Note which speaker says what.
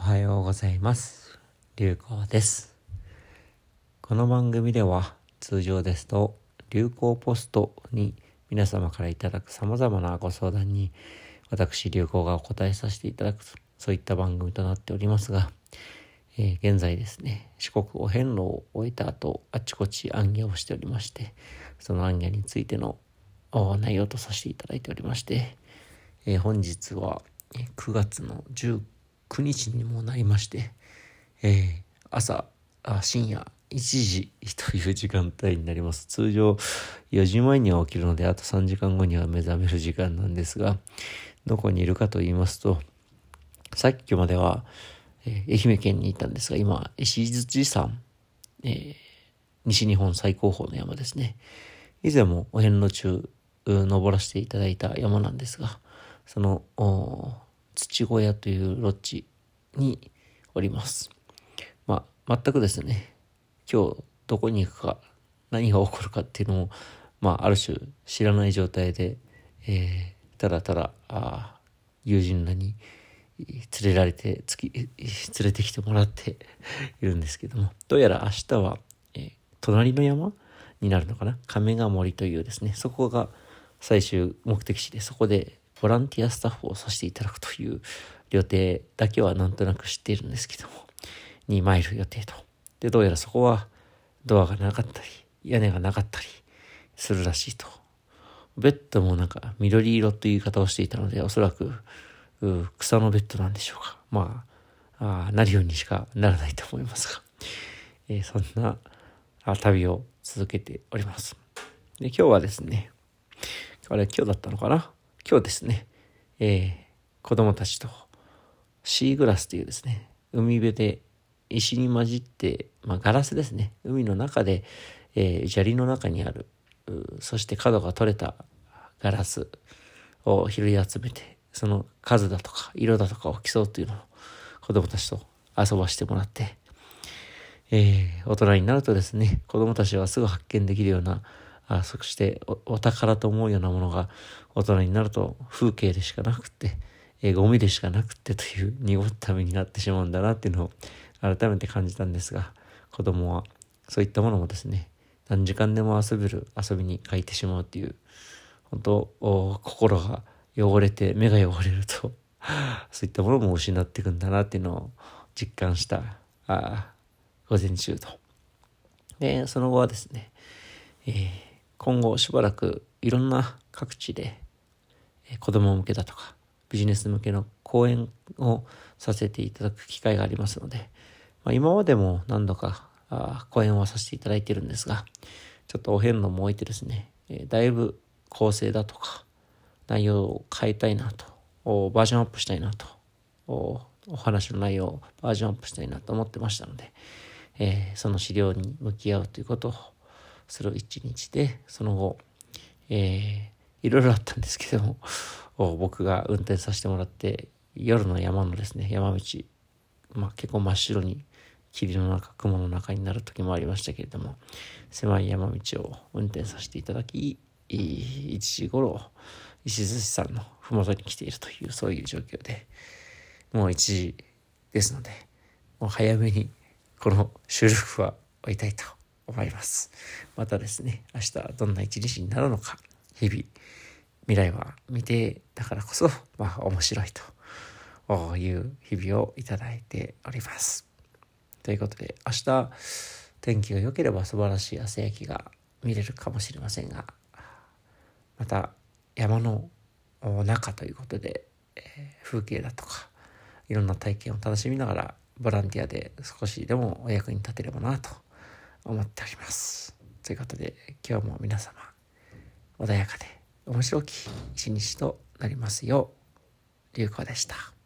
Speaker 1: おはようございます。流行です。この番組では通常ですと流行ポストに皆様からいただく様々なご相談に私流行がお答えさせていただくそういった番組となっておりますが、えー、現在ですね四国お遍路を終えた後あちこち暗夜をしておりましてその暗夜についての内容とさせていただいておりまして、えー、本日は9月の19 9日にもなりまして、えー、朝あ深夜1時という時間帯になります。通常4時前には起きるので、あと3時間後には目覚める時間なんですが、どこにいるかと言いますと、さっきまでは、えー、愛媛県にいたんですが、今、石鎚山、えー、西日本最高峰の山ですね。以前もお遍路中、登らせていただいた山なんですが、その、土小屋というロッジにおります。まあ、全くですね、今日どこに行くか、何が起こるかっていうのも、まあ、ある種知らない状態で、えー、ただただ、あ友人らに連れられて、つき、連れてきてもらっているんですけども、どうやら明日は、えー、隣の山になるのかな？亀ヶ森というですね、そこが最終目的地で、そこでボランティアスタッフをさせていただくという予定だけはなんとなく知っているんですけども、に参る予定と。で、どうやらそこはドアがなかったり、屋根がなかったりするらしいと。ベッドもなんか緑色という言い方をしていたので、おそらく草のベッドなんでしょうか。まあ、あなるようにしかならないと思いますが、えー、そんな旅を続けております。で、今日はですね、あれ今日だったのかな今日ですね、えー、子供たちとシーグラスというですね、海辺で石に混じって、まあ、ガラスですね、海の中で、えー、砂利の中にある、そして角が取れたガラスを拾い集めて、その数だとか色だとかを競うというのを子供たちと遊ばしてもらって、えー、大人になるとですね、子供たちはすぐ発見できるようなあそしてお宝と思うようなものが大人になると風景でしかなくって、え、ゴミでしかなくってという濁った目になってしまうんだなっていうのを改めて感じたんですが子供はそういったものもですね何時間でも遊べる遊びに書いてしまうっていう本当心が汚れて目が汚れると そういったものも失っていくんだなっていうのを実感したあ午前中と。でその後はですね、えー今後しばらくいろんな各地で子供向けだとかビジネス向けの講演をさせていただく機会がありますので、まあ、今までも何度か講演をさせていただいてるんですが、ちょっとお遍路も置いてですね、えだいぶ構成だとか内容を変えたいなと、バージョンアップしたいなと、お話の内容をバージョンアップしたいなと思ってましたので、えー、その資料に向き合うということをする一日で、その後、えー、いろいろあったんですけども、僕が運転させてもらって、夜の山のですね、山道、まあ結構真っ白に霧の中、雲の中になる時もありましたけれども、狭い山道を運転させていただき、1時頃、石寿司さんの麓に来ているという、そういう状況で、もう1時ですので、もう早めにこの収録は終えたいと思います。またですね、明日どんな一日になるのか、日々、未来は見てだからこそ、まあ面白いという日々をいただいております。ということで、明日、天気が良ければ素晴らしい朝焼きが見れるかもしれませんが、また山の中ということで、え、風景だとか、いろんな体験を楽しみながら、ボランティアで少しでもお役に立てればなと思っております。ということで今日も皆様穏やかで面白き一日となりますよう流行でした。